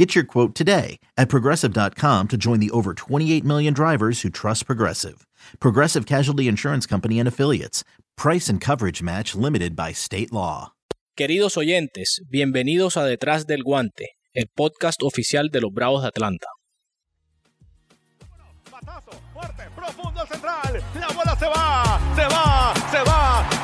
Get your quote today at progressive.com to join the over 28 million drivers who trust Progressive. Progressive Casualty Insurance Company and Affiliates. Price and coverage match limited by state law. Queridos oyentes, bienvenidos a Detrás del Guante, el podcast oficial de los Bravos de Atlanta. Matazo, fuerte, profundo central. La bola se va, se va, se va,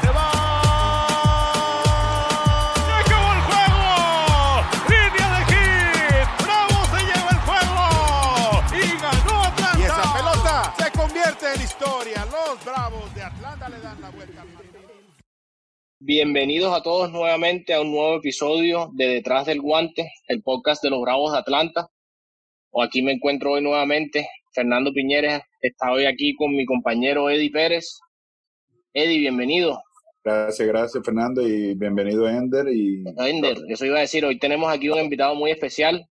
Bienvenidos a todos nuevamente a un nuevo episodio de Detrás del Guante, el podcast de los Bravos de Atlanta. O aquí me encuentro hoy nuevamente. Fernando Piñeres está hoy aquí con mi compañero Eddie Pérez. Eddie, bienvenido. Gracias, gracias Fernando y bienvenido Ender. Y... Ender, eso iba a decir, hoy tenemos aquí un invitado muy especial.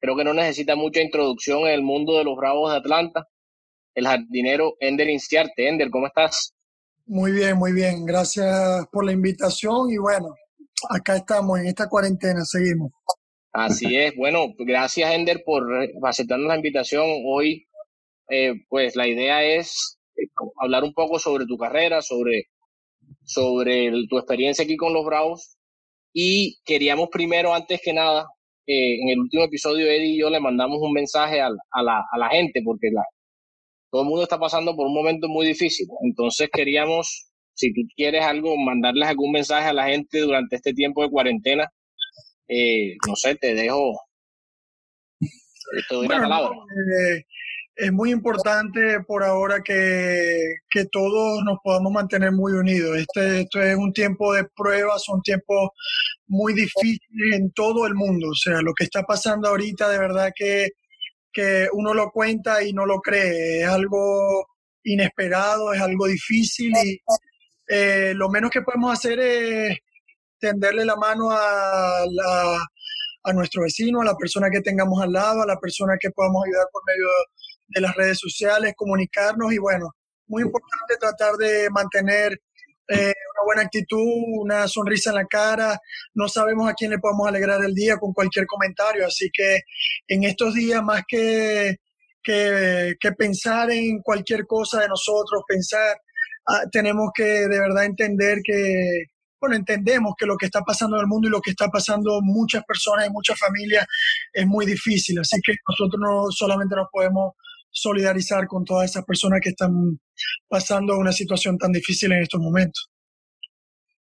Creo que no necesita mucha introducción en el mundo de los Bravos de Atlanta. El jardinero Ender Inciarte. Ender, ¿cómo estás? Muy bien, muy bien. Gracias por la invitación y bueno, acá estamos en esta cuarentena, seguimos. Así es. Bueno, gracias Ender por aceptarnos la invitación. Hoy, eh, pues la idea es eh, hablar un poco sobre tu carrera, sobre, sobre tu experiencia aquí con los Bravos. Y queríamos primero, antes que nada, eh, en el último episodio, Eddie y yo le mandamos un mensaje al- a, la, a la gente, porque la, todo el mundo está pasando por un momento muy difícil. Entonces queríamos, si tú quieres algo, mandarles algún mensaje a la gente durante este tiempo de cuarentena. Eh, no sé, te dejo, te doy la Bueno, palabra. no, eh, es muy importante por ahora que, que todos nos podamos mantener muy unidos. Este, esto es un tiempo de pruebas, son tiempos muy difíciles en todo el mundo. O sea, lo que está pasando ahorita de verdad que, que uno lo cuenta y no lo cree. Es algo inesperado, es algo difícil y eh, lo menos que podemos hacer es tenderle la mano a, la, a nuestro vecino, a la persona que tengamos al lado, a la persona que podamos ayudar por medio de las redes sociales, comunicarnos y bueno, muy importante tratar de mantener eh, buena actitud, una sonrisa en la cara. No sabemos a quién le podemos alegrar el día con cualquier comentario, así que en estos días más que, que, pensar en cualquier cosa de nosotros, pensar, ah, tenemos que de verdad entender que, bueno, entendemos que lo que está pasando en el mundo y lo que está pasando muchas personas y muchas familias es muy difícil. Así que nosotros no solamente nos podemos solidarizar con todas esas personas que están pasando una situación tan difícil en estos momentos.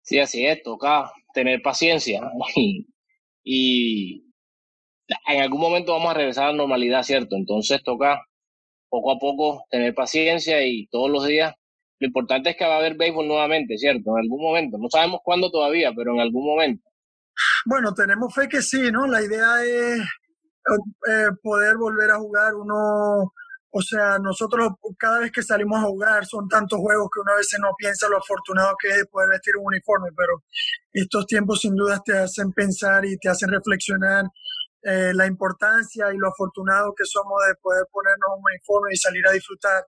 Sí, así es, toca tener paciencia y, en algún momento vamos a regresar a la normalidad, ¿cierto? Entonces toca poco a poco tener paciencia y todos los días. Lo importante es que va a haber béisbol nuevamente, ¿cierto? En algún momento. No sabemos cuándo todavía, pero en algún momento. Bueno, tenemos fe que sí, ¿no? La idea es eh, poder volver a jugar uno, o sea, nosotros cada vez que salimos a jugar son tantos juegos que una vez no piensa lo afortunado que es de poder vestir un uniforme, pero estos tiempos sin duda te hacen pensar y te hacen reflexionar eh, la importancia y lo afortunado que somos de poder ponernos un uniforme y salir a disfrutar.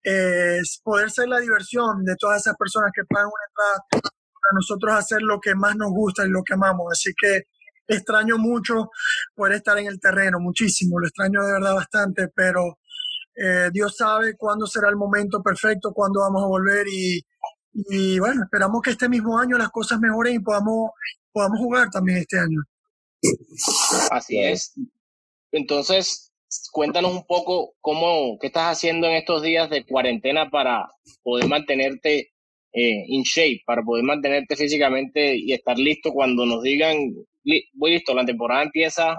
Es poder ser la diversión de todas esas personas que pagan una entrada para nosotros hacer lo que más nos gusta y lo que amamos. Así que extraño mucho poder estar en el terreno, muchísimo, lo extraño de verdad bastante, pero eh, Dios sabe cuándo será el momento perfecto, cuándo vamos a volver y, y bueno, esperamos que este mismo año las cosas mejoren y podamos, podamos jugar también este año. Así es. Entonces, cuéntanos un poco cómo, qué estás haciendo en estos días de cuarentena para poder mantenerte eh, in shape, para poder mantenerte físicamente y estar listo cuando nos digan, "Li- voy listo, la temporada empieza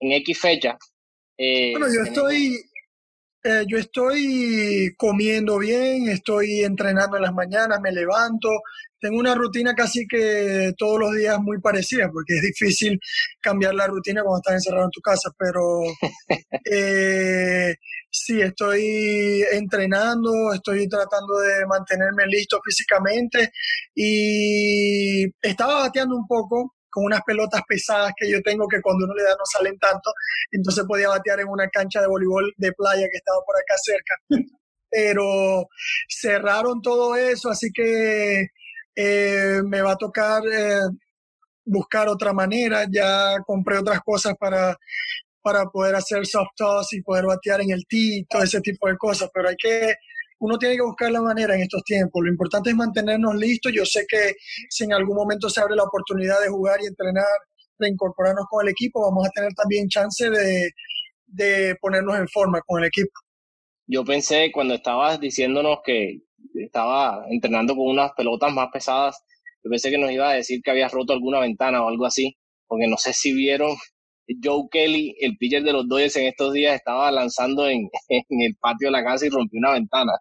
en X fecha. Eh, Bueno, yo estoy, Eh, yo estoy comiendo bien, estoy entrenando en las mañanas, me levanto. Tengo una rutina casi que todos los días muy parecida, porque es difícil cambiar la rutina cuando estás encerrado en tu casa, pero eh, sí, estoy entrenando, estoy tratando de mantenerme listo físicamente y estaba bateando un poco, con unas pelotas pesadas que yo tengo que cuando uno le da no salen tanto, entonces podía batear en una cancha de voleibol de playa que estaba por acá cerca. Pero cerraron todo eso, así que eh, me va a tocar eh, buscar otra manera. Ya compré otras cosas para, para poder hacer soft toss y poder batear en el tee, todo ese tipo de cosas, pero hay que uno tiene que buscar la manera en estos tiempos. Lo importante es mantenernos listos. Yo sé que si en algún momento se abre la oportunidad de jugar y entrenar, reincorporarnos con el equipo, vamos a tener también chance de, de ponernos en forma con el equipo. Yo pensé cuando estabas diciéndonos que estaba entrenando con unas pelotas más pesadas, yo pensé que nos iba a decir que habías roto alguna ventana o algo así, porque no sé si vieron Joe Kelly, el pitcher de los Dodgers en estos días, estaba lanzando en, en el patio de la casa y rompió una ventana.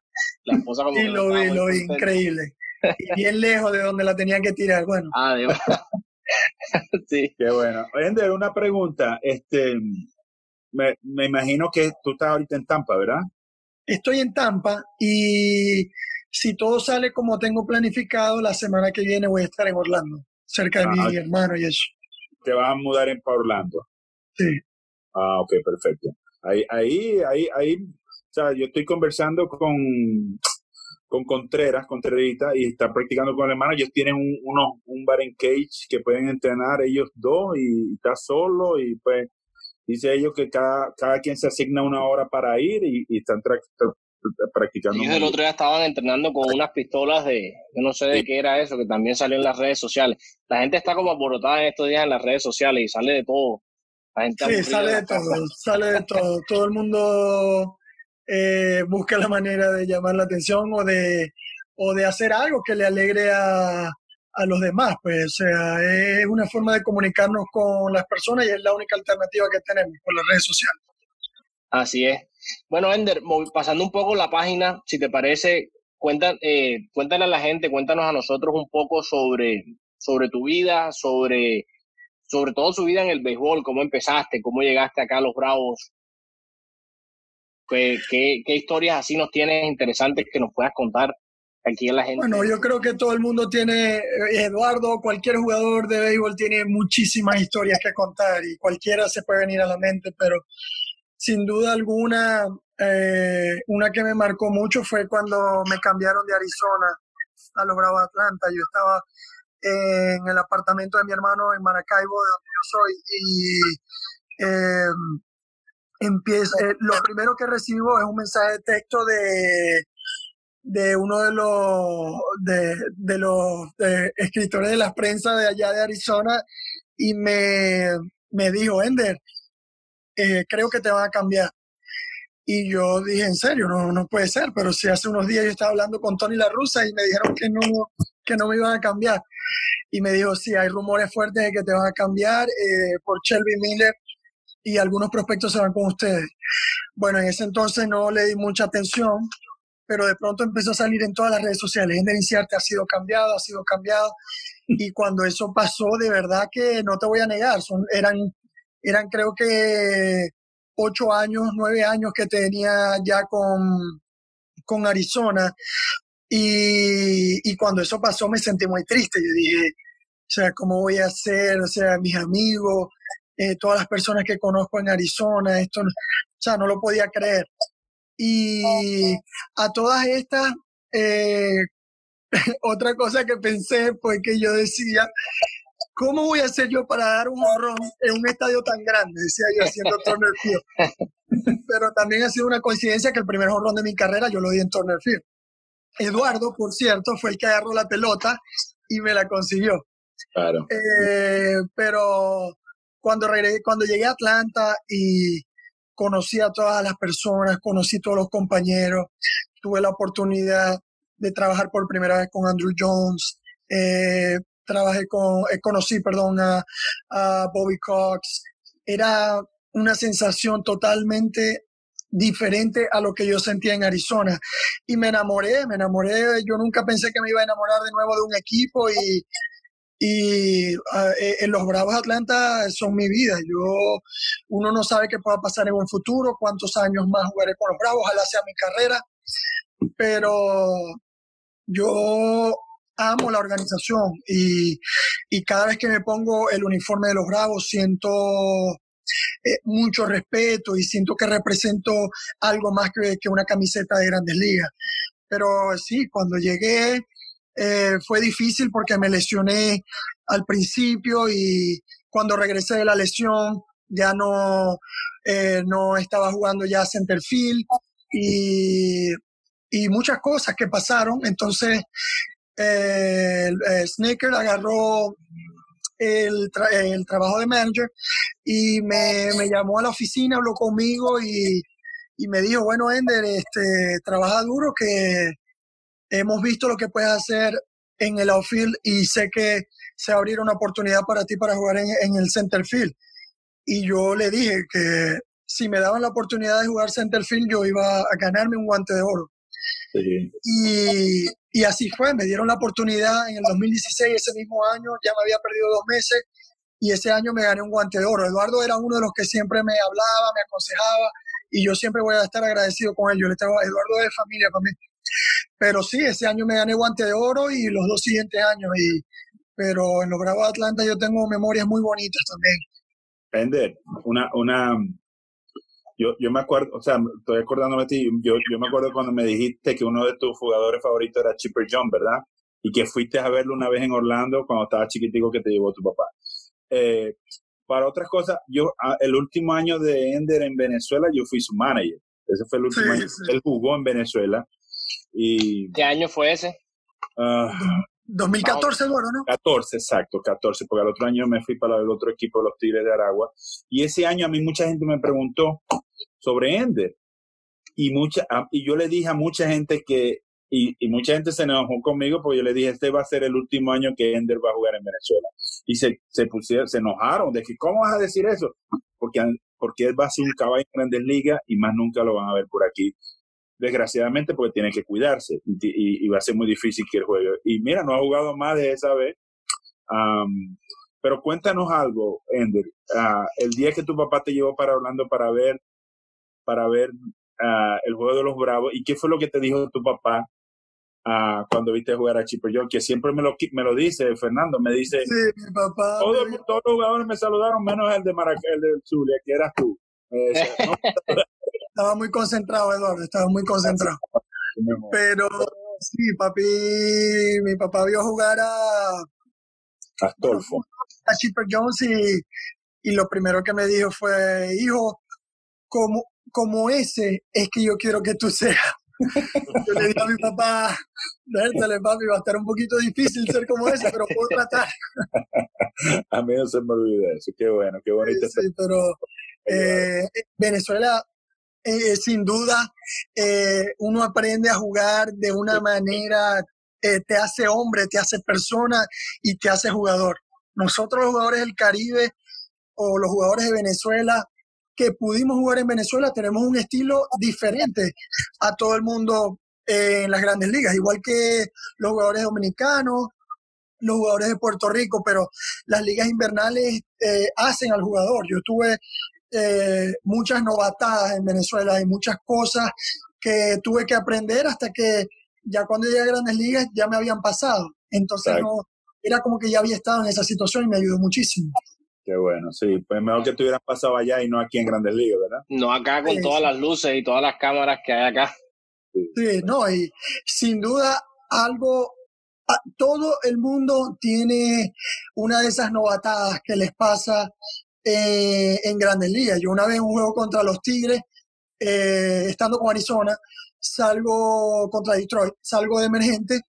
La esposa como sí, lo vi, lo vi, increíble. Y bien lejos de donde la tenía que tirar, bueno. Ah, Dios. sí. Qué bueno. Ender, una pregunta. Este, me, me imagino que tú estás ahorita en Tampa, ¿verdad? Estoy en Tampa y si todo sale como tengo planificado, la semana que viene voy a estar en Orlando, cerca de ah, mi hermano y eso. Te vas a mudar en Orlando. Sí. Ah, ok, perfecto. Ahí, ahí, ahí, ahí, o sea, yo estoy conversando con, con Contreras, Contrerita, y está practicando con el hermano. Ellos tienen un, uno, un bar en cage que pueden entrenar ellos dos y está solo y pues dice ellos que cada, cada quien se asigna una hora para ir y, y están practicando. Ellos el otro día estaban entrenando con unas pistolas de, yo no sé de qué era eso, que también salió en las redes sociales. La gente está como alborotada en estos días en las redes sociales y sale de todo sí, sale de todo, sale de todo. Todo el mundo eh, busca la manera de llamar la atención o de, o de hacer algo que le alegre a, a los demás. Pues, o sea, es una forma de comunicarnos con las personas y es la única alternativa que tenemos con las redes sociales. Así es. Bueno, Ender, pasando un poco la página, si te parece, cuenta, eh, cuéntale a la gente, cuéntanos a nosotros un poco sobre, sobre tu vida, sobre sobre todo su vida en el béisbol, cómo empezaste, cómo llegaste acá a los Bravos. ¿Qué, historias así nos tienes interesantes que nos puedas contar aquí a la gente? Bueno, yo creo que todo el mundo tiene, eh, Eduardo, cualquier jugador de béisbol tiene muchísimas historias que contar y cualquiera se puede venir a la mente, pero sin duda alguna, eh, una que me marcó mucho fue cuando me cambiaron de Arizona a los Bravos Atlanta. Yo estaba en el apartamento de mi hermano en Maracaibo, de donde yo soy, y eh, eh, lo primero que recibo es un mensaje de texto de, de uno de los, de, los escritores de la prensa de allá de Arizona y me, me dijo, Ender, eh, creo que te van a cambiar. Y yo dije, en serio, no, no puede ser, pero si hace unos días yo estaba hablando con Tony La Russa y me dijeron que no, que no me iban a cambiar. Y me dijo, sí, hay rumores fuertes de que te van a cambiar eh, por Shelby Miller y algunos prospectos se van con ustedes. Bueno, en ese entonces no le di mucha atención, pero de pronto empezó a salir en todas las redes sociales. Ender Inciarte ha sido cambiado, ha sido cambiado. Y cuando eso pasó, de verdad que no te voy a negar, son, eran, eran creo que ocho años, nueve años que tenía ya con, con Arizona. Y, cuando eso pasó me sentí muy triste. Yo dije, o sea, ¿cómo voy a hacer? O sea, mis amigos, eh, todas las personas que conozco en Arizona, esto, o sea, no lo podía creer. Y a todas estas, eh, otra cosa que pensé fue que yo decía, ¿cómo voy a hacer yo para dar un honrón en un estadio tan grande? Decía yo haciendo Turner Field. Pero también ha sido una coincidencia que el primer honrón de mi carrera yo lo di en Turner Field. Eduardo, por cierto, fue el que agarró la pelota y me la consiguió. Claro. Eh, pero cuando, cuando llegué a Atlanta y conocí a todas las personas, conocí a todos los compañeros, tuve la oportunidad de trabajar por primera vez con Andrew Jones, eh, trabajé con, eh, conocí, perdón, a, Bobby Cox. Era una sensación totalmente diferente a lo que yo sentía en Arizona. Y me enamoré, me enamoré. Yo nunca pensé que me iba a enamorar de nuevo de un equipo y, y ah, eh, en los Bravos Atlanta son mi vida. Yo, uno no sabe qué pueda pasar en un futuro, cuántos años más jugaré con los Bravos, ojalá sea mi carrera, pero yo amo la organización y, y cada vez que me pongo el uniforme de los Bravos siento eh, mucho respeto y siento que represento algo más que, que una camiseta de grandes ligas. Pero sí, cuando llegué eh, fue difícil porque me lesioné al principio y cuando regresé de la lesión ya no, eh, no estaba jugando ya centerfield y, y muchas cosas que pasaron. Entonces, eh, Sneaker agarró el, el, trabajo de manager y me, me, llamó a la oficina, habló conmigo y, y me dijo, bueno, Ender, este, trabaja duro que hemos visto lo que puedes hacer en el outfield y sé que se va a abrir una oportunidad para ti para jugar en, en el center field. Y yo le dije que si me daban la oportunidad de jugar center field, yo iba a ganarme un guante de oro. Sí. Y, y, así fue, me dieron la oportunidad en el 2016, ese mismo año, ya me había perdido dos meses y ese año me gané un guante de oro. Eduardo era uno de los que siempre me hablaba, me aconsejaba y yo siempre voy a estar agradecido con él. Yo le tengo a Eduardo de familia para mí. Pero sí, ese año me gané guante de oro y los dos siguientes años. Y, pero en los Bravos de Atlanta yo tengo memorias muy bonitas también. Ender, una, una, yo, yo me acuerdo, o sea, estoy acordándome de ti, yo, yo me acuerdo cuando me dijiste que uno de tus jugadores favoritos era Chipper John, ¿verdad? Y que fuiste a verlo una vez en Orlando cuando estaba chiquitico que te llevó tu papá. Eh, para otras cosas, yo, ah, el último año de Ender en Venezuela, yo fui su manager. Ese fue el último sí, año. Sí. Él jugó en Venezuela. Y, ¿Qué año fue ese? Uh, 2014, bueno, ¿no? 14, exacto, 14, porque al otro año me fui para el otro equipo, los Tigres de Aragua. Y ese año a mí mucha gente me preguntó sobre Ender. Y, mucha, y yo le dije a mucha gente que, y, y, mucha gente se enojó conmigo porque yo le dije, este va a ser el último año que Ender va a jugar en Venezuela. Y se, se pusieron, se enojaron, de que, ¿cómo vas a decir eso? Porque, porque él va a ser un caballo en grandes ligas y más nunca lo van a ver por aquí desgraciadamente porque tiene que cuidarse y, y, va a ser muy difícil que él juegue. Y mira, no ha jugado más de esa vez. Um, pero cuéntanos algo, Ender. Uh, el día que tu papá te llevó para Orlando para ver, para ver uh, el juego de los Bravos, ¿y qué fue lo que te dijo tu papá uh, cuando viste jugar a Chipper John? Que siempre me lo, me lo dice, Fernando, me dice, sí, mi papá, todos, me... todos los jugadores me saludaron menos el de Maracay, el de Zulia, que eras tú. Eh, no, estaba muy concentrado, Eduardo, estaba muy concentrado. Pero sí, papi, mi papá vio jugar a Astolfo. A Chipper Jones y, y lo primero que me dijo fue, hijo, como, como ese es que yo quiero que tú seas. yo le dije a mi papá, déjale papi, va a estar un poquito difícil ser como ese, pero puedo tratar. a mí no se me olvida eso, qué bueno, qué bonito. Sí, sí pero eh, Venezuela eh, sin duda, eh, uno aprende a jugar de una manera, eh, te hace hombre, te hace persona y te hace jugador. Nosotros los jugadores del Caribe o los jugadores de Venezuela que pudimos jugar en Venezuela tenemos un estilo diferente a todo el mundo en las grandes ligas, igual que los jugadores dominicanos, los jugadores de Puerto Rico, pero las ligas invernales eh, hacen al jugador. Yo estuve eh, muchas novatadas en Venezuela, hay muchas cosas que tuve que aprender hasta que ya cuando llegué a Grandes Ligas ya me habían pasado. Entonces no, era como que ya había estado en esa situación y me ayudó muchísimo. Qué bueno, sí, pues mejor que te hubieras pasado allá y no aquí en Grandes Ligas, ¿verdad? No acá con sí, todas las luces y todas las cámaras que hay acá. Sí. sí, no, y sin duda algo todo el mundo tiene una de esas novatadas que les pasa eh, en Grandes Ligas. Yo una vez un juego contra los Tigres, eh, estando con Arizona, salgo contra Detroit, salgo de emergente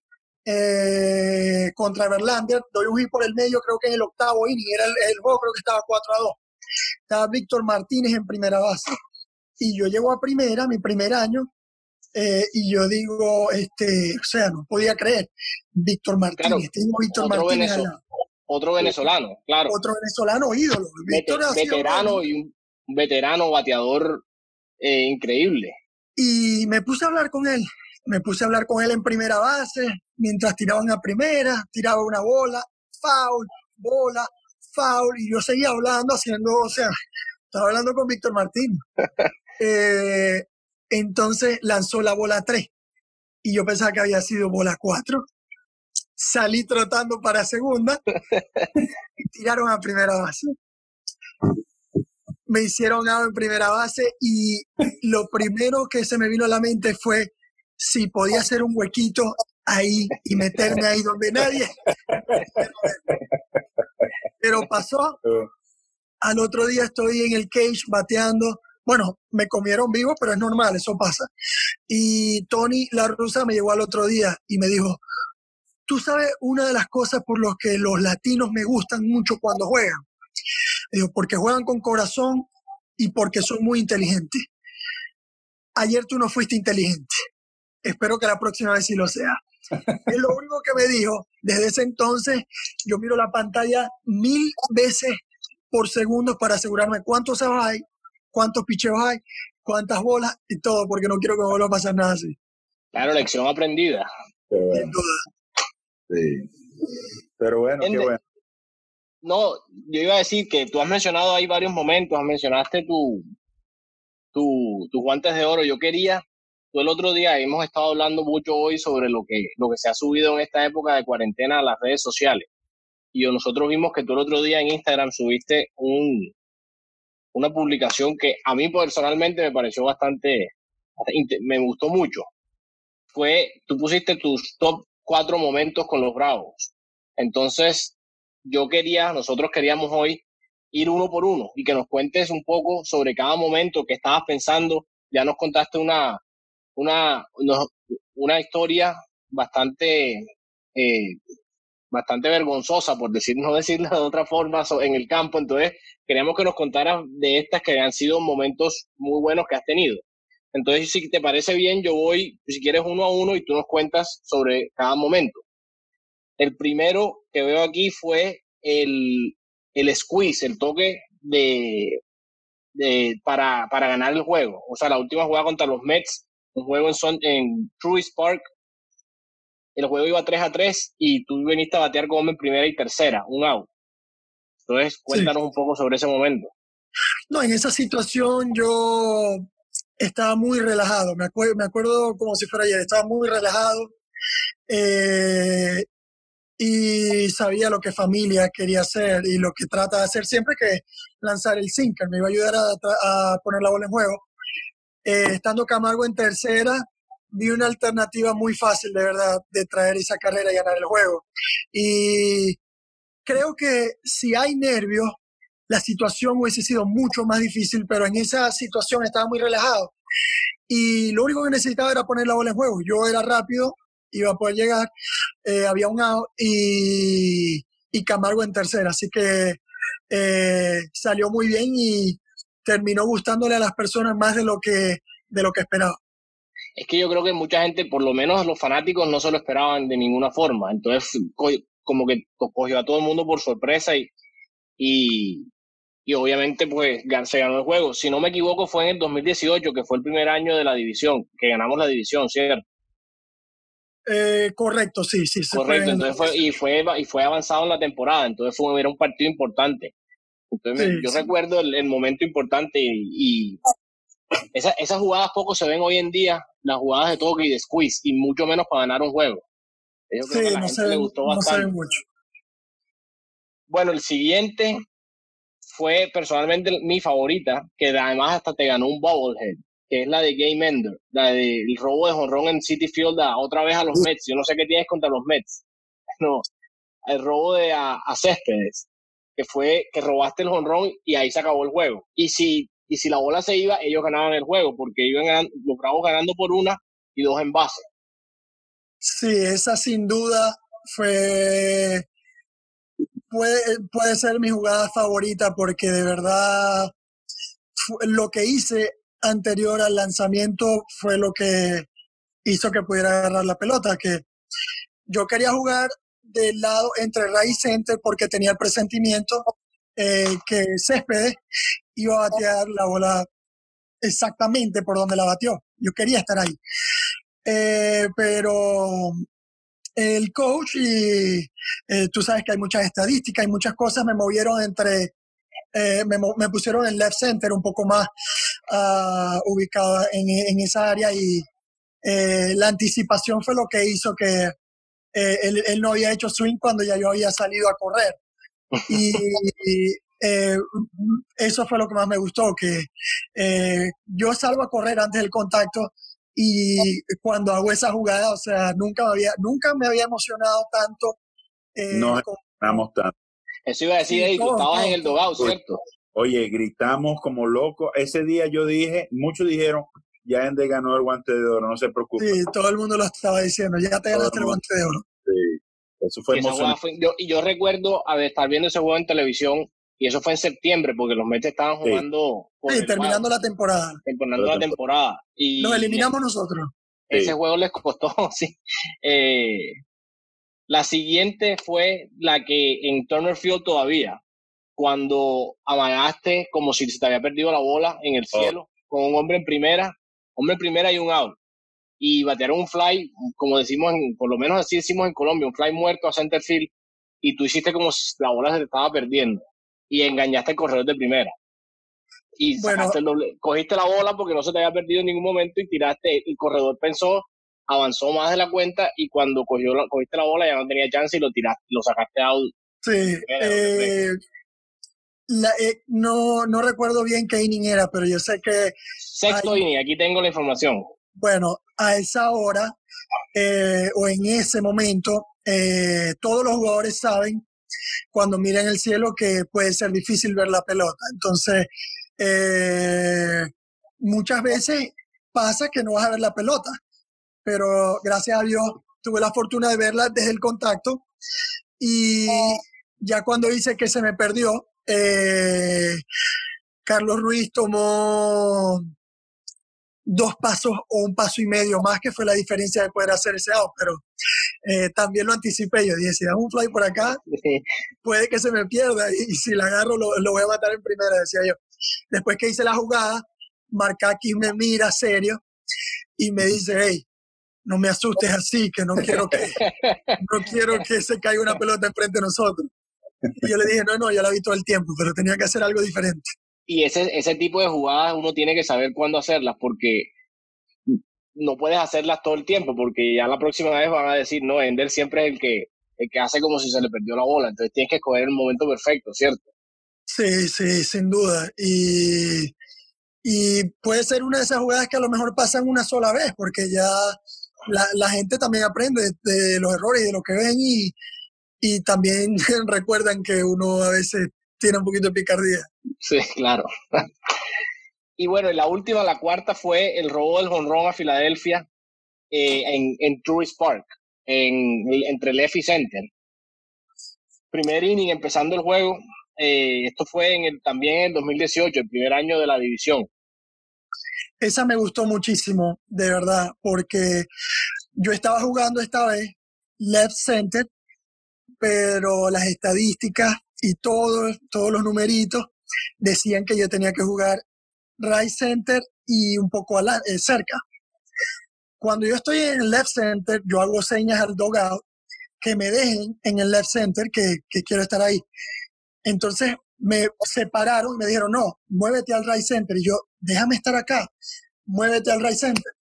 eh, contra Verlander, doy un hit por el medio, creo que en el octavo inning, era el, el juego, creo que estaba 4 a 2. Estaba Víctor Martínez en primera base. Y yo llego a primera, mi primer año, eh, y yo digo, este, o sea, no podía creer, Víctor Martínez, claro, tengo Víctor Martínez allá otro venezolano, claro. Otro venezolano ídolo. Vete, veterano y un veterano bateador eh, increíble. Y me puse a hablar con él. Me puse a hablar con él en primera base, mientras tiraban a primera, tiraba una bola, foul, bola, foul, y yo seguía hablando, haciendo, o sea, estaba hablando con Víctor Martín. Eh, entonces lanzó la bola 3 y yo pensaba que había sido bola 4. Salí trotando para segunda y tiraron a primera base. Me hicieron out en primera base y lo primero que se me vino a la mente fue si podía hacer un huequito ahí y meterme ahí donde nadie. Pero pasó. Al otro día estoy en el cage bateando. Bueno, me comieron vivo, pero es normal, eso pasa. Y Tony, la rusa, me llegó al otro día y me dijo, tú sabes una de las cosas por las que los latinos me gustan mucho cuando juegan. Digo, porque juegan con corazón y porque son muy inteligentes. Ayer tú no fuiste inteligente. Espero que la próxima vez sí lo sea. es lo único que me dijo. Desde ese entonces yo miro la pantalla mil veces por segundo para asegurarme cuántos hay, cuántos picheos hay, cuántas bolas y todo, porque no quiero que me vuelva a pasar nada así. Claro, lección aprendida. Sin duda. Sí. Pero bueno, qué bueno. No, yo iba a decir que tú has mencionado ahí varios momentos, mencionaste tu, tu, tus guantes de oro. Yo quería, tú el otro día hemos estado hablando mucho hoy sobre lo que, lo que se ha subido en esta época de cuarentena a las redes sociales. Y nosotros vimos que tú el otro día en Instagram subiste un, una publicación que a mí personalmente me pareció bastante, me gustó mucho. Fue, tú pusiste tus top cuatro momentos con los Bravos. Entonces, yo quería, nosotros queríamos hoy ir uno por uno y que nos cuentes un poco sobre cada momento que estabas pensando. Ya nos contaste una, una, una historia bastante, eh, bastante vergonzosa, por decir, no decirlo de otra forma, en el campo. Entonces, queríamos que nos contaras de estas que han sido momentos muy buenos que has tenido. Entonces, si te parece bien, yo voy, si quieres, uno a uno y tú nos cuentas sobre cada momento. El primero que veo aquí fue el, el squeeze, el toque de, de para, para ganar el juego. O sea, la última jugada contra los Mets, un juego en, son, en Truist Park, el juego iba 3 a 3 y tú viniste a batear como en primera y tercera, un out. Entonces, cuéntanos un poco sobre ese momento. No, en esa situación yo estaba muy relajado, me, acuerdo, me acuerdo como si fuera ayer, estaba muy relajado. Eh, y sabía lo que familia quería hacer y lo que trata de hacer siempre que lanzar el sinker. Me iba a ayudar a, poner la bola en juego. Eh, estando Camargo en tercera, vi una alternativa muy fácil, de verdad, de traer esa carrera y ganar el juego. Y creo que si hay nervios, la situación hubiese sido mucho más difícil, pero en esa situación estaba muy relajado. Y lo único que necesitaba era poner la bola en juego. Yo era rápido, iba a poder llegar, eh, había un out y, y, Camargo en tercera, así que eh, salió muy bien y terminó gustándole a las personas más de lo que, de lo que esperaba. Es que yo creo que mucha gente, por lo menos los fanáticos, no se lo esperaban de ninguna forma. Entonces, como que cogió a todo el mundo por sorpresa y, y, y obviamente pues se ganó el juego. Si no me equivoco, fue en el 2018, que fue el primer año de la división, que ganamos la división, ¿cierto? Eh, correcto, sí, sí. Correcto, entonces fue, y, fue, y fue avanzado en la temporada, entonces fue, era un partido importante. Entonces yo recuerdo el, momento importante y, esas jugadas poco se ven hoy en día, las jugadas de toque y de squeeze, y mucho menos para ganar un juego. Yo creo que a la gente le gustó bastante. mucho. Bueno, el siguiente fue personalmente mi favorita, que además hasta te ganó un Bubblehead que es la de Game Ender, la del robo de jonrón en City Field otra vez a los Mets. Yo no sé qué tienes contra los Mets. No, el robo de a, Céspedes, que fue que robaste el jonrón y ahí se acabó el juego. Y si, y si la bola se iba, ellos ganaban el juego, porque iban los Bravos ganando por una y dos en base. Sí, esa sin duda fue puede, puede ser mi jugada favorita porque de verdad lo que hice anterior al lanzamiento fue lo que hizo que pudiera agarrar la pelota, que yo quería jugar del lado entre Ray Center porque tenía el presentimiento eh, que Céspedes iba a batear la bola exactamente por donde la batió. Yo quería estar ahí. Eh, pero el coach y eh, tú sabes que hay muchas estadísticas y muchas cosas me movieron entre, eh, me, me, pusieron en left center un poco más uh, ubicado en, en, esa área y la anticipación fue lo que hizo que él, él, no había hecho swing cuando ya yo había salido a correr. Y, y eso fue lo que más me gustó, que yo salgo a correr antes del contacto y cuando hago esa jugada, o sea, nunca me había, nunca me había emocionado tanto. Eh, no gritamos tanto. Eso iba a decir, tú estabas en el dogado, ¿cierto? Oye, gritamos como locos. Ese día yo dije, muchos dijeron, ya Ende ganó el guante de oro, no se preocupe. Sí, todo el mundo lo estaba diciendo, ya te ganaste el guante de oro. Sí, eso fue emocionante. Fue, yo, y yo recuerdo a ver, estar viendo ese juego en televisión y eso fue en septiembre, porque los Mets estaban jugando. Sí, terminando la temporada. Terminando la temporada. Y Nos eliminamos nosotros. Ese sí. juego les costó, sí. Eh, la siguiente fue la que en Turner Field todavía, cuando amagaste como si se te había perdido la bola en el cielo, oh. con un hombre en primera, hombre primera y un out. Y batearon un fly, como decimos, en, por lo menos así decimos en Colombia, un fly muerto a center field, y tú hiciste como si la bola se te estaba perdiendo y engañaste al corredor de primera. Y bueno, el doble, cogiste la bola porque no se te había perdido en ningún momento y tiraste. El corredor pensó, avanzó más de la cuenta y cuando cogió la, cogiste la bola ya no tenía chance y lo tiraste, lo sacaste out. Sí. Eh, la, eh, no, no recuerdo bien qué inning era, pero yo sé que. Sexto hay, inning, aquí tengo la información. Bueno, a esa hora eh, o en ese momento, eh, todos los jugadores saben cuando miran el cielo que puede ser difícil ver la pelota. Entonces, eh, muchas veces pasa que no vas a ver la pelota, pero gracias a Dios tuve la fortuna de verla desde el contacto y ya cuando dice que se me perdió, eh, Carlos Ruiz tomó dos pasos o un paso y medio más, que fue la diferencia de poder hacer ese out, pero eh, también lo anticipé. Yo dije, si da un fly por acá, puede que se me pierda y, y si la agarro lo, lo, voy a matar en primera, decía yo. Después que hice la jugada, Marcaki me mira serio y me dice, hey, no me asustes así, que no quiero que, no quiero que se caiga una pelota enfrente de nosotros. Y yo le dije, no, no, ya la vi todo el tiempo, pero tenía que hacer algo diferente y ese, ese tipo de jugadas uno tiene que saber cuándo hacerlas porque no puedes hacerlas todo el tiempo porque ya la próxima vez van a decir, no, Ender siempre es el que, el que hace como si se le perdió la bola, entonces tienes que escoger el momento perfecto, ¿cierto? Sí, sí, sin duda. Y, y puede ser una de esas jugadas que a lo mejor pasan una sola vez porque ya la, la gente también aprende de, de los errores y de lo que ven y, y también recuerdan que uno a veces tiene un poquito de picardía. Sí, claro. y bueno, la última, la cuarta, fue el robo del jonrón a Filadelfia eh, en, en Tourist Park, en, entre Left y Center. Primer inning, empezando el juego. Eh, esto fue en el, también en el 2018, el primer año de la división. Esa me gustó muchísimo, de verdad, porque yo estaba jugando esta vez left center, pero las estadísticas y todos, todos los numeritos decían que yo tenía que jugar right center y un poco eh, cerca. Cuando yo estoy en el left center, yo hago señas al dogout que me dejen en el left center, que, que quiero estar ahí. Entonces me separaron y me dijeron, no, muévete al right center. Y yo, déjame estar acá, muévete al right center.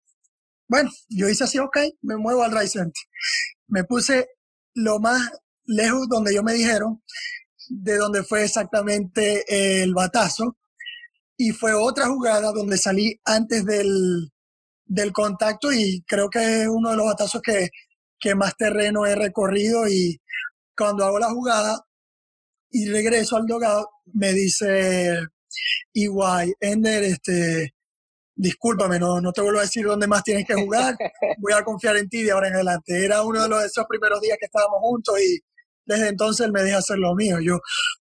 Bueno, yo hice así, ok, me muevo al right center. Me puse lo más lejos donde yo me dijeron de donde fue exactamente el batazo. Y fue otra jugada donde salí antes del, del contacto y creo que es uno de los batazos que, que más terreno he recorrido y cuando hago la jugada y regreso al dogado, me dice igual, Ender, este, discúlpame, no, no te vuelvo a decir dónde más tienes que jugar, voy a confiar en ti de ahora en adelante. Era uno de los, esos primeros días que estábamos juntos y desde entonces él me deja hacer lo mío. Yo,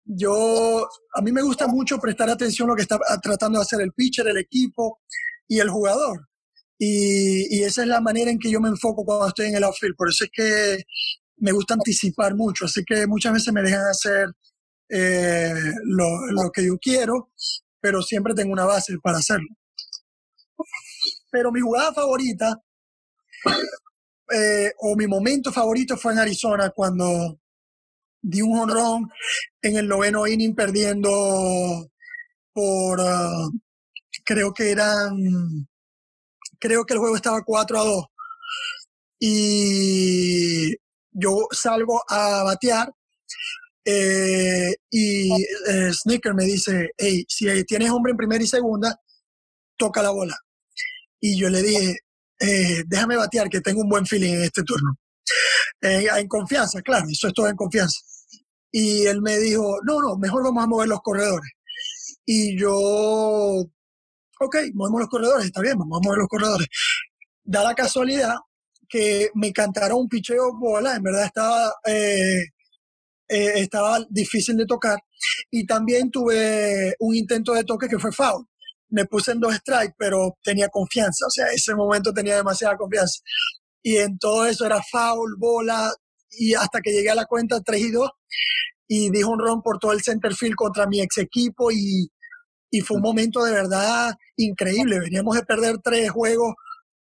yo, a mí me gusta mucho prestar atención a lo que está tratando de hacer el pitcher, el equipo y el jugador. Y, esa es la manera en que yo me enfoco cuando estoy en el outfield. Por eso es que me gusta anticipar mucho. Así que muchas veces me dejan hacer eh, lo, lo que yo quiero, pero siempre tengo una base para hacerlo. Pero mi jugada favorita, eh, o mi momento favorito fue en Arizona, cuando di un honrón en el noveno inning perdiendo por, ah, creo que eran, creo que el juego estaba 4 a 2. Y yo salgo a batear eh, y eh, Snicker me dice, hey, si tienes hombre en primera y segunda, toca la bola. Y yo le dije, eh, déjame batear, que tengo un buen feeling en este turno. en confianza, claro, eso es todo en confianza. Y él me dijo, no, no, mejor vamos a mover los corredores. Y yo, ok, movemos los corredores, está bien, vamos a mover los corredores. Da la casualidad que me cantaron un picheo bola, en verdad estaba, eh, eh, estaba difícil de tocar. Y también tuve un intento de toque que fue foul. Me puse en dos strikes, pero tenía confianza, o sea, ese momento tenía demasiada confianza. Y en todo eso era foul, bola, y hasta que llegué a la cuenta 3 y 2, y dijo un ron por todo el center field contra mi ex equipo, y, y fue un momento de verdad increíble. Veníamos de perder tres juegos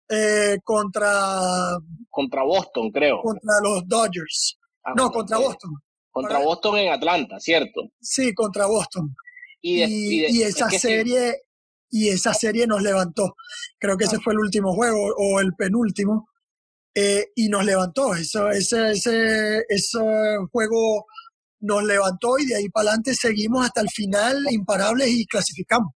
eh, contra... Contra Boston, creo. Contra los Dodgers. Ah, no, contra Boston. Contra Boston en Atlanta, ¿cierto? Sí, contra Boston. Y, esa serie y esa serie nos levantó. Creo que ese ah. fue el último juego o el penúltimo. Eh, y nos levantó. Eso, ese, ese, ese juego nos levantó y de ahí para adelante seguimos hasta el final imparables y clasificamos.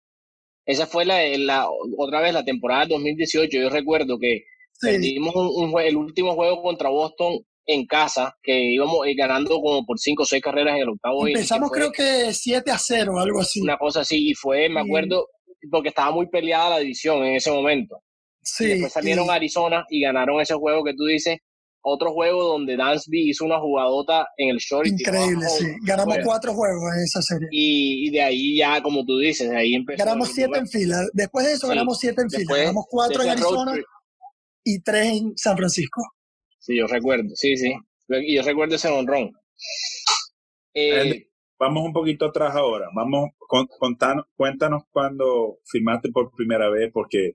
Esa fue la, la otra vez la temporada 2018. Yo recuerdo que perdimos un, el último juego contra Boston en casa, que íbamos eh, ganando como por 5 o 6 carreras en el octavo. Empezamos creo que 7 a 0, algo así. Una cosa así, y fue, me acuerdo, porque estaba muy peleada la división en ese momento. Sí. Y después salieron a Arizona y ganaron ese juego que tú dices, otro juego donde Dansby hizo una jugadota en el short. Increíble, sí. Ganamos cuatro juegos en esa serie. Y, de ahí ya, como tú dices, de ahí empezó. Ganamos siete en fila. Después de eso ganamos siete en fila. Ganamos cuatro en Arizona y tres en San Francisco. Sí, yo recuerdo, sí, sí. Y yo recuerdo ese honrón. Eh, vamos un poquito atrás ahora. Vamos, contanos, cuéntanos cuando firmaste por primera vez, porque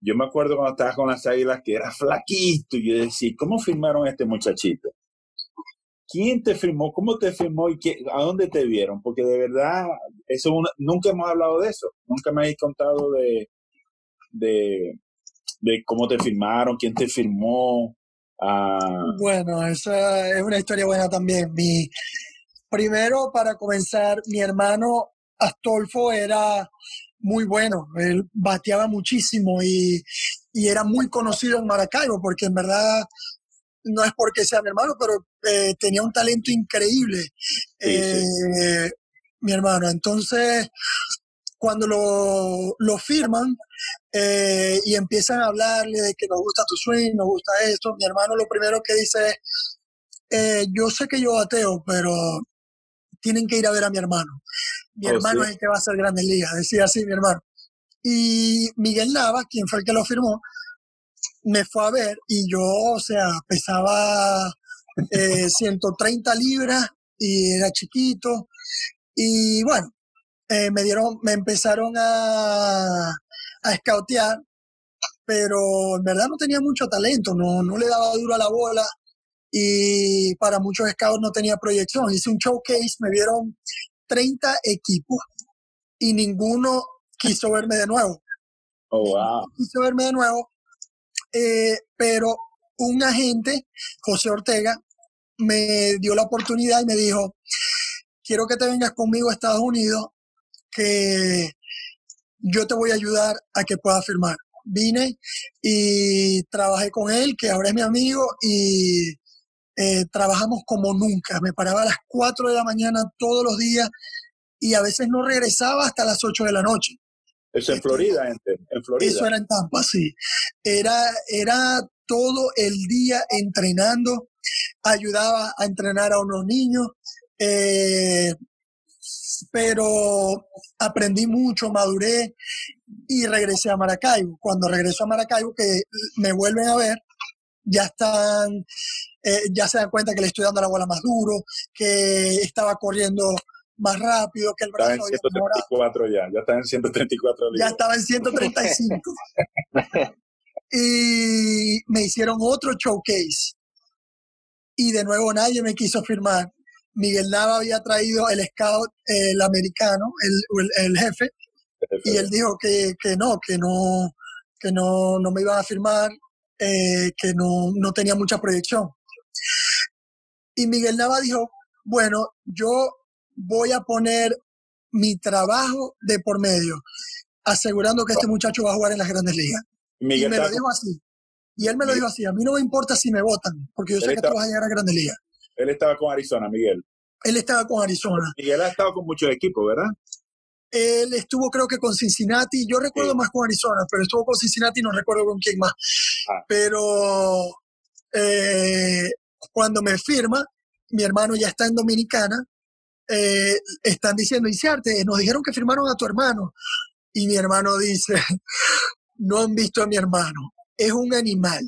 yo me acuerdo cuando estabas con las águilas que era flaquito y yo decía, ¿cómo firmaron este muchachito? ¿Quién te firmó? ¿Cómo te firmó? ¿Y a dónde te vieron? Porque de verdad, eso nunca hemos hablado de eso. Nunca me habéis contado de, de, cómo te firmaron, quién te firmó. Ah. Bueno, esa es una historia buena también. Mi, primero, para comenzar, mi hermano Astolfo era muy bueno, él bateaba muchísimo y, era muy conocido en Maracaibo, porque en verdad no es porque sea mi hermano, pero eh, tenía un talento increíble, eh, mi hermano. Entonces, cuando lo, lo firman eh, y empiezan a hablarle de que nos gusta tu swing, nos gusta esto, mi hermano lo primero que dice es, yo sé que yo bateo, pero tienen que ir a ver a mi hermano. Mi oh, hermano es el que va a ser Grandes Ligas, decía así mi hermano. Y Miguel Nava, quien fue el que lo firmó, me fue a ver y yo, o sea, pesaba 130 eh, libras y era chiquito. Y bueno, eh, me dieron, me empezaron a, a escautear, pero en verdad no tenía mucho talento, no, no le daba duro a la bola y para muchos scouts no tenía proyección. Hice un showcase, me vieron 30 equipos y ninguno quiso verme de nuevo. Oh, wow. Quiso verme de nuevo, eh, pero un agente, José Ortega, me dio la oportunidad y me dijo, quiero que te vengas conmigo a Estados Unidos, que yo te voy a ayudar a que puedas firmar. Vine y trabajé con él, que ahora es mi amigo, y eh, trabajamos como nunca. Me paraba a las 4 de la mañana todos los días y a veces no regresaba hasta las 8 de la noche. Eso en este, Florida, en, Florida. Eso era en Tampa, sí. Era, era todo el día entrenando, ayudaba a entrenar a unos niños, eh, pero aprendí mucho, maduré y regresé a Maracaibo. Cuando regreso a Maracaibo, que me vuelven a ver, ya están eh, ya se dan cuenta que le estoy dando la bola más duro, que estaba corriendo más rápido, que el Estaba en brazo había mejorado. 134 ya, ya estaba en 134 Ya libras. estaba en 135. y me hicieron otro showcase. Y de nuevo nadie me quiso firmar. Miguel Nava había traído el scout, el americano, el, el- el jefe, y él dijo que, que no, que no, que no, no me iban a firmar, eh, que no, no tenía mucha proyección. Y Miguel Nava dijo, bueno, yo voy a poner mi trabajo de por medio, asegurando que este muchacho va a jugar en las grandes ligas. Y Miguel me lo estaba, dijo así. Y él me lo dijo así, a mí no me importa si me votan, porque yo sé que tú está- vas a llegar a grandes ligas. él estaba con Arizona, Miguel. Él estaba con Arizona. Miguel ha estado con muchos equipos, ¿verdad? Él estuvo creo que con Cincinnati, yo recuerdo Sí. más con Arizona, pero estuvo con Cincinnati y no recuerdo con quién más. Ah. Pero eh, cuando me firma, mi hermano ya está en Dominicana, eh, están diciendo, Iniciarte, nos dijeron que firmaron a tu hermano. Y mi hermano dice, no han visto a mi hermano. Es un animal.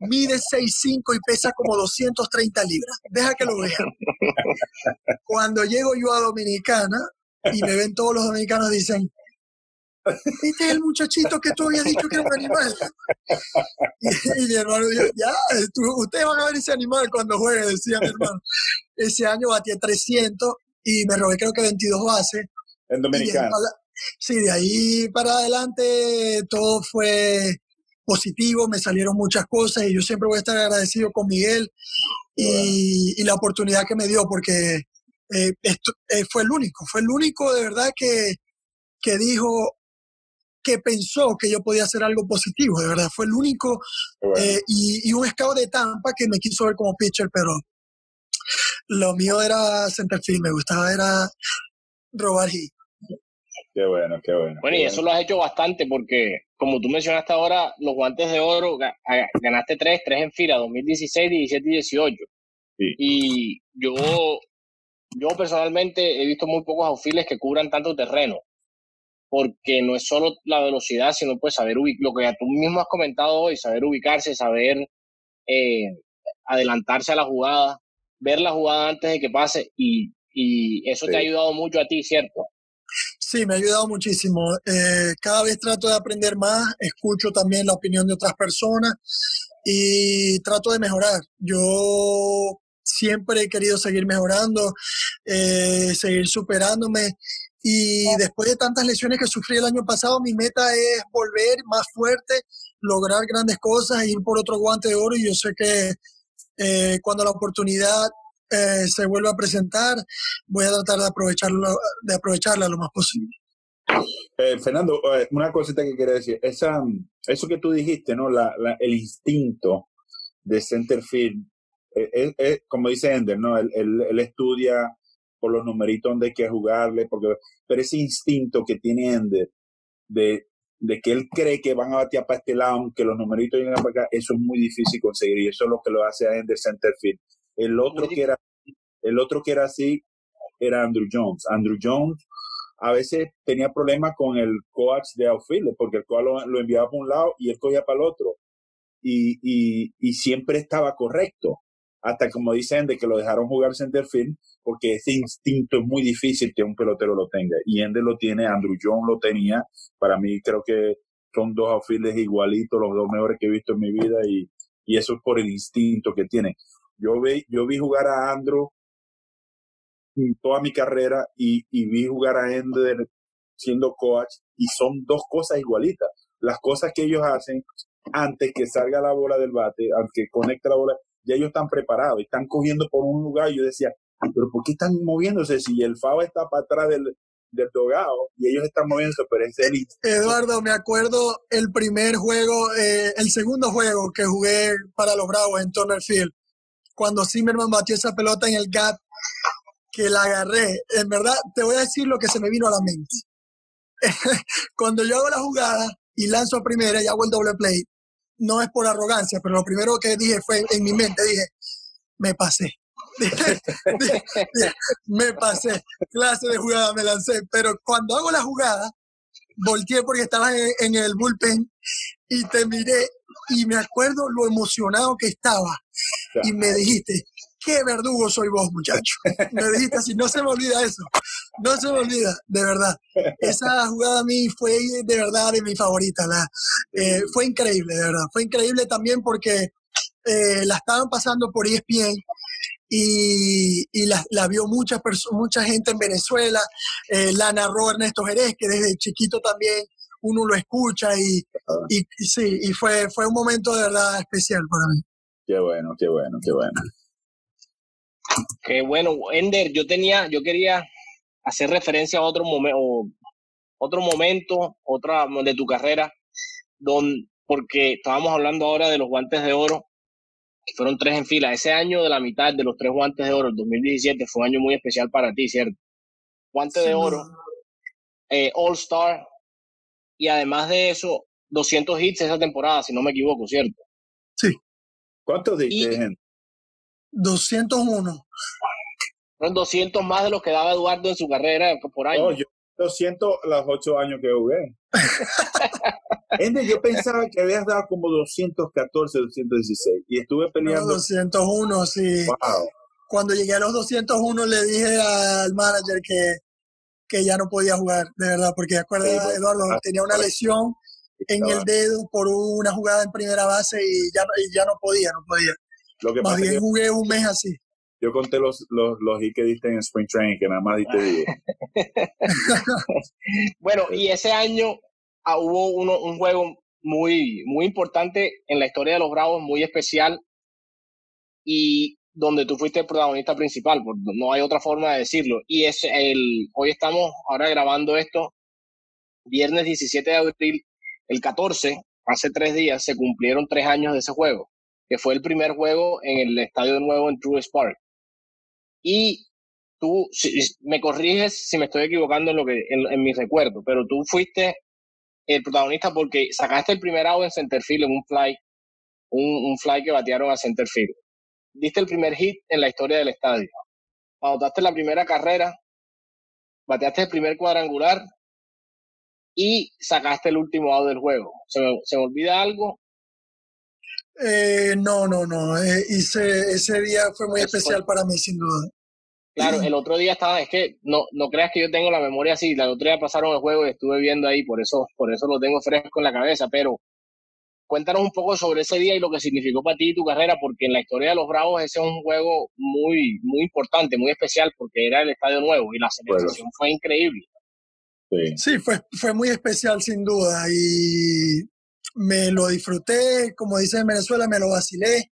Mide 6'5 y pesa como 230 libras. Deja que lo vean. Cuando llego yo a Dominicana y me ven todos los dominicanos, dicen, este es el muchachito que tú habías dicho que era un animal. Y, y mi hermano dijo, ya, tú- ustedes van a ver ese animal cuando juegue, decía mi hermano. Ese año batí 300 y me robé creo que 22 bases. En Dominicana. sí, de ahí para adelante todo fue positivo, me salieron muchas cosas y yo siempre voy a estar agradecido con Miguel y, y la oportunidad que me dio porque eh, esto, eh, fue el único, fue el único de verdad que, que dijo, que pensó que yo podía hacer algo positivo, de verdad, fue el único bueno. eh, y, y un scout de Tampa que me quiso ver como pitcher, pero lo mío era centerfield, me gustaba era robar hit. Qué bueno, qué bueno. Bueno, qué y eso lo has hecho bastante porque, como tú mencionaste ahora, los guantes de oro, ga- ga- ganaste tres, tres en fila, 2016, 17 y 18. Sí. Y yo, yo personalmente he visto muy pocos outfielders que cubran tanto terreno, porque no es solo la velocidad, sino pues saber ubic- lo que ya tú mismo has comentado hoy, saber ubicarse, saber eh, adelantarse a la jugada, ver la jugada antes de que pase y, y eso te ha ayudado mucho a ti, ¿cierto? Sí, me ha ayudado muchísimo. Eh, cada vez trato de aprender más, escucho también la opinión de otras personas y trato de mejorar. Yo siempre he querido seguir mejorando, eh, seguir superándome y después de tantas lesiones que sufrí el año pasado, mi meta es volver más fuerte, lograr grandes cosas, ir por otro guante de oro y yo sé que eh, cuando la oportunidad eh, se vuelva a presentar, voy a tratar de aprovecharlo, de aprovecharla lo más posible. Eh, Fernando, una cosita que quería decir. Esa, eso que tú dijiste, ¿no? La, la- el instinto de centerfield, eh, es, es como dice Ender, ¿no? Él, él- él estudia por los numeritos donde hay que jugarle, porque, pero ese instinto que tiene Ender de, de que él cree que van a batear para este lado, aunque los numeritos lleguen para acá, eso es muy difícil conseguir y eso es lo que lo hace a Ender centerfield. El otro Muy que era, el otro que era así era Andrew Jones. Andrew Jones a veces tenía problemas con el coach de outfield, porque el coach lo, lo enviaba para un lado y él cogía para el otro. Y, y, y siempre estaba correcto. Hasta como dicen, de que lo dejaron jugar centerfield, porque ese instinto es muy difícil que un pelotero lo tenga. Y Ender lo tiene, Andrew Jones lo tenía. Para mí creo que son dos outfielders igualitos, los dos mejores que he visto en mi vida, y, y eso es por el instinto que tiene. Yo vi, yo vi jugar a Andrew toda mi carrera y, y vi jugar a Ender siendo coach y son dos cosas igualitas. Las cosas que ellos hacen antes que salga la bola del bate, aunque conecte la bola, ya ellos están preparados, están cogiendo por un lugar y yo decía, pero ¿por qué están moviéndose si el FAO está para atrás del, del dogado y ellos están moviéndose? Pero es el Eduardo, me acuerdo el primer juego, eh, el segundo juego que jugué para los Bravos en Turner Field, cuando Zimmerman batió esa pelota en el gap, que la agarré. En verdad, te voy a decir lo que se me vino a la mente. cuando yo hago la jugada y lanzo a primera y hago el doble play, no es por arrogancia, pero lo primero que dije fue en mi mente, dije, me pasé. me pasé, clase de jugada me lancé, pero cuando hago la jugada, volteé porque estaba en, en el bullpen y te miré y me acuerdo lo emocionado que estaba y me dijiste, qué verdugo soy vos, muchacho. Me dijiste así, no se me olvida eso. no se me olvida, de verdad. Esa jugada a mí fue de verdad de mi favorita. La, eh, fue increíble, de verdad. Fue increíble también porque eh, la estaban pasando por ESPN y, y la, la, vio mucha, mucha gente en Venezuela. Eh, la narró Ernesto Jerez, que desde chiquito también uno lo escucha y, y, y, sí, y fue, fue un momento de verdad especial para mí. Qué bueno, qué bueno, qué bueno. Qué bueno, Ender, yo tenía, yo quería hacer referencia a otro momento, otro momento, otra de tu carrera, don, porque estábamos hablando ahora de los guantes de oro, que fueron tres en fila. Ese año de la mitad de los tres guantes de oro, el 2017, fue un año muy especial para ti, ¿cierto? Guante de oro, eh, All Star, y además de eso, 200 hits esa temporada, si no me equivoco, ¿cierto? Sí. ¿Cuántos diste, 201. Fueron 200 más de los que daba Eduardo en su carrera por año. No, yo 200 los ocho años que jugué. Ende, yo pensaba que habías dado como 214, 216 y estuve peleando. No, 201, sí. Wow. Cuando llegué a los 201 le dije al manager que, que ya no podía jugar, de verdad, porque acuerdas, Eduardo, tenía una lesión en el dedo por una jugada en primera base y ya, y ya no podía, no podía. Lo que Más bien jugué un mes así. Yo conté los, los, los que diste en Spring Training, que nada más diste 10. Bueno, y ese año ah, hubo uno, un juego muy, muy importante en la historia de los Bravos, muy especial, y donde tú fuiste el protagonista principal, no hay otra forma de decirlo. Y es el, hoy estamos ahora grabando esto, viernes 17 de abril, el 14, hace tres días, se cumplieron tres años de ese juego, que fue el primer juego en el Estadio Nuevo en True Park. Y tú, si, me corriges si me estoy equivocando en, lo que, en, en mi recuerdo, pero tú fuiste el protagonista porque sacaste el primer out en centerfield en un fly, un, un fly que batearon a centerfield. Diste el primer hit en la historia del estadio. Anotaste la primera carrera, bateaste el primer cuadrangular y sacaste el último out del juego. ¿Se me, se me olvida algo? Eh, no, no, no. Eh, hice, ese día fue muy Eso fue- especial para mí, sin duda. Claro, el otro día estaba, es que no, no creas que yo tengo la memoria así, el otro día pasaron el juego y estuve viendo ahí, por eso, por eso lo tengo fresco en la cabeza, pero cuéntanos un poco sobre ese día y lo que significó para ti y tu carrera, porque en la historia de los Bravos ese es un juego muy, muy importante, muy especial, porque era el Estadio Nuevo y la celebración fue increíble. Sí. Sí, fue, fue muy especial, sin duda. Y me lo disfruté, como dicen en Venezuela, me lo vacilé.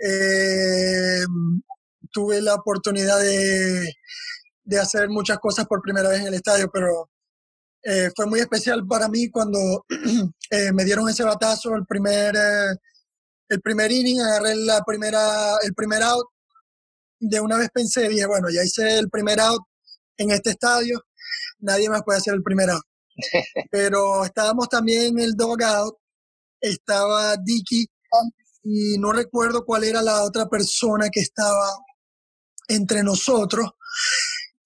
Eh, tuve la oportunidad de, de hacer muchas cosas por primera vez en el estadio, pero eh, fue muy especial para mí cuando eh, me dieron ese batazo, el primer, eh, el primer inning, agarré la primera, el primer out. De una vez pensé, dije, bueno, ya hice el primer out en este estadio, nadie más puede hacer el primer out. Pero estábamos también en el dugout, estaba Dicky y no recuerdo cuál era la otra persona que estaba entre nosotros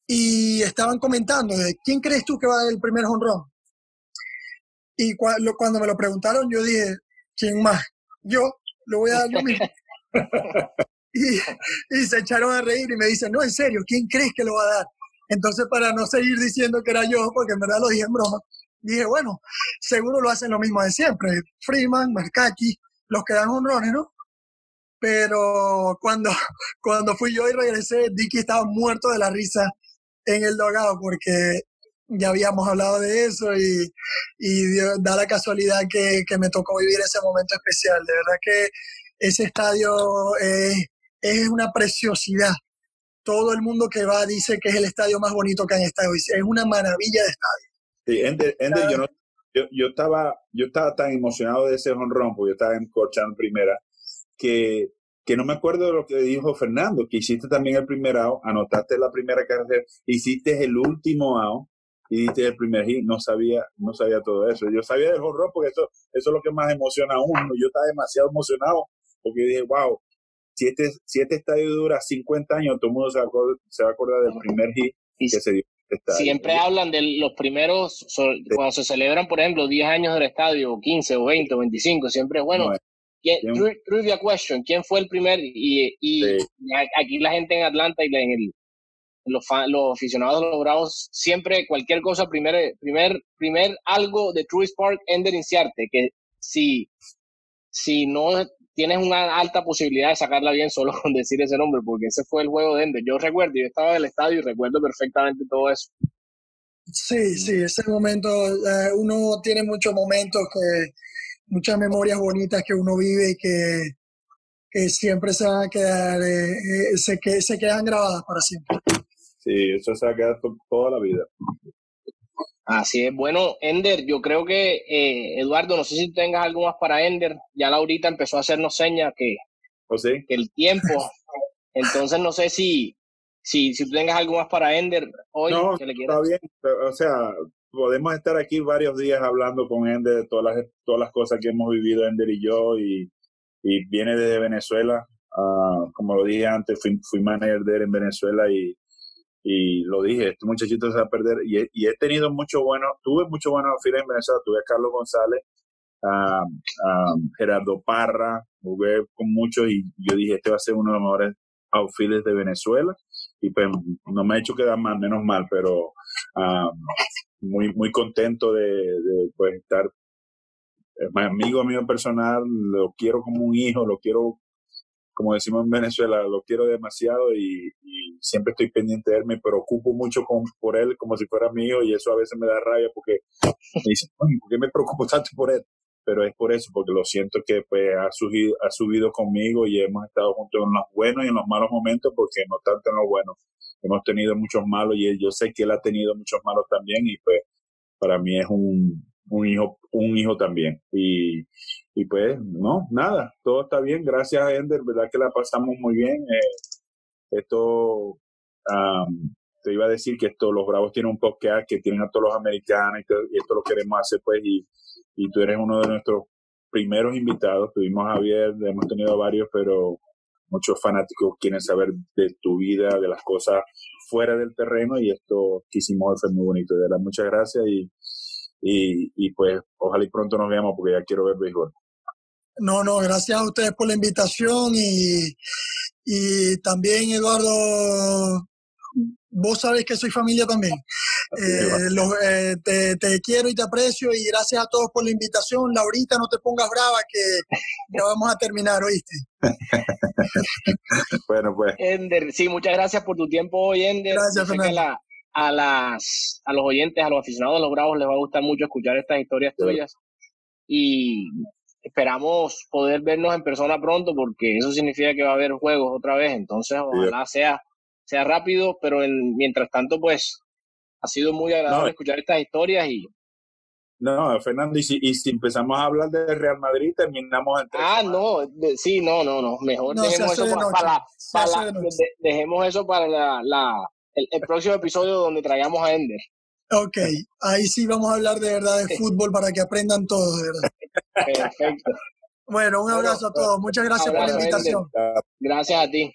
y estaban comentando, de, ¿quién crees tú que va a dar el primer honrón? Y lo- cuando me lo preguntaron, yo dije, ¿quién más? Yo, lo voy a dar yo mismo. y, y se echaron a reír y me dicen, no, en serio, ¿quién crees que lo va a dar? Entonces, para no seguir diciendo que era yo, porque en verdad lo dije en broma, dije, bueno, seguro lo hacen lo mismo de siempre. Freeman, Markaki, los que dan honrones, ¿no? Pero cuando, cuando fui yo y regresé, Dicky estaba muerto de la risa en el dogado porque ya habíamos hablado de eso y, y dio- da la casualidad que, que me tocó vivir ese momento especial. De verdad que ese estadio es, es una preciosidad. Todo el mundo que va dice que es el estadio más bonito que han estado. Es una maravilla de estadio. Sí, Ender, Ender, yo, no, yo, yo estaba, yo estaba tan emocionado de ese honrón, porque yo estaba en en primera, que, que no me acuerdo de lo que dijo Fernando, que hiciste también el primer out, anotaste la primera carrera, hiciste el último out y diste el primer hit, no sabía, no sabía todo eso. Yo sabía del honrón porque eso, eso es lo que más emociona a uno. Yo estaba demasiado emocionado porque dije, wow, si este, si este estadio dura 50 años, todo el mundo se va a acordar, se va a acordar del primer hit Y que se dio. estadio. siempre hablan de los primeros, so- cuando se celebran, por ejemplo, 10 años del estadio, o 15 o 20 o 25, siempre, bueno, No, ¿quién- ¿quién? tri- trivia question, ¿quién fue el primer? Y, y Sí. a- aquí la gente en Atlanta y en el, los, los aficionados de los Bravos, siempre cualquier cosa, primer, primer, primer algo de Truist Park, Ender Inciarte, que si, si no tienes una alta posibilidad de sacarla bien solo con decir ese nombre, porque ese fue el juego de Ender. Yo recuerdo, yo estaba en el estadio y recuerdo perfectamente todo eso. Sí, sí, ese momento, eh, uno tiene muchos momentos que, muchas memorias bonitas que uno vive y que, que siempre se van a quedar, eh, eh, se, que, se quedan grabadas para siempre. Sí, eso se va a quedar toda la vida. Así es. Bueno, Ender, yo creo que, eh, Eduardo, no sé si tengas algo más para Ender. Ya Laurita empezó a hacernos señas que, ¿O ¿Oh, sí? que el tiempo. Entonces, no sé si, si, si tú tengas algo más para Ender hoy. No, que le está bien. O sea, podemos estar aquí varios días hablando con Ender de todas las, todas las cosas que hemos vivido Ender y yo. Y, y viene desde Venezuela. Uh, como lo dije antes, fui, fui manager de él en Venezuela y y lo dije, este muchachito se va a perder. Y he, y he tenido mucho bueno, tuve mucho bueno filas en Venezuela, tuve a Carlos González, a, Gerardo Parra, jugué con muchos y yo dije, este va a ser uno de los mejores outfielders de Venezuela. Y pues no me ha hecho quedar más, menos mal, pero um, muy, muy contento de, pues, estar. Es mi amigo mío personal, lo quiero como un hijo, lo quiero como decimos en Venezuela, lo quiero demasiado y, y, siempre estoy pendiente de él, me preocupo mucho con, por él como si fuera mío y eso a veces me da rabia porque me dicen, ¿por qué me preocupo tanto por él? Pero es por eso, porque lo siento que pues ha subido, ha subido conmigo y hemos estado juntos en los buenos y en los malos momentos, porque no tanto en los buenos. Hemos tenido muchos malos y yo sé que él ha tenido muchos malos también y pues para mí es un, un hijo, un hijo también. Y, y pues, no, nada, todo está bien. Gracias, Ender, verdad que la pasamos muy bien. Eh, esto, te iba a decir que esto, los Bravos tienen un podcast que tienen a todos los americanos y, esto lo queremos hacer, pues, y, y tú eres uno de nuestros primeros invitados. Tuvimos a Javier, hemos tenido varios, pero muchos fanáticos quieren saber de tu vida, de las cosas fuera del terreno y esto quisimos hacer muy bonito. De verdad, muchas gracias y, y, y pues ojalá y pronto nos veamos porque ya quiero ver béisbol. No, no, gracias a ustedes por la invitación y, y también, Eduardo, vos sabés que soy familia también. Eh, los, eh, te, te, quiero y te aprecio y gracias a todos por la invitación. Laurita, no te pongas brava que ya vamos a terminar, ¿oíste? bueno, pues. Ender, sí, muchas gracias por tu tiempo hoy, Ender. Gracias, Fernando. A, a, las, a los oyentes, a los aficionados de los Bravos les va a gustar mucho escuchar estas historias tuyas. Y esperamos poder vernos en persona pronto porque eso significa que va a haber juegos otra vez, entonces ojalá sea, sea rápido, pero en, mientras tanto pues ha sido muy agradable no. escuchar estas historias y... No, Fernando, y si, y si empezamos a hablar de Real Madrid, terminamos en Ah, no, de, sí, no, no, no, mejor no, dejemos eso para, para, para de, dejemos eso para la, la el, el, próximo episodio donde traigamos a Ender. Ok, ahí sí vamos a hablar de verdad de fútbol para que aprendan todos, de verdad. Perfecto. Bueno, un abrazo a todos. Muchas gracias abrazo, por la invitación. Gracias a ti.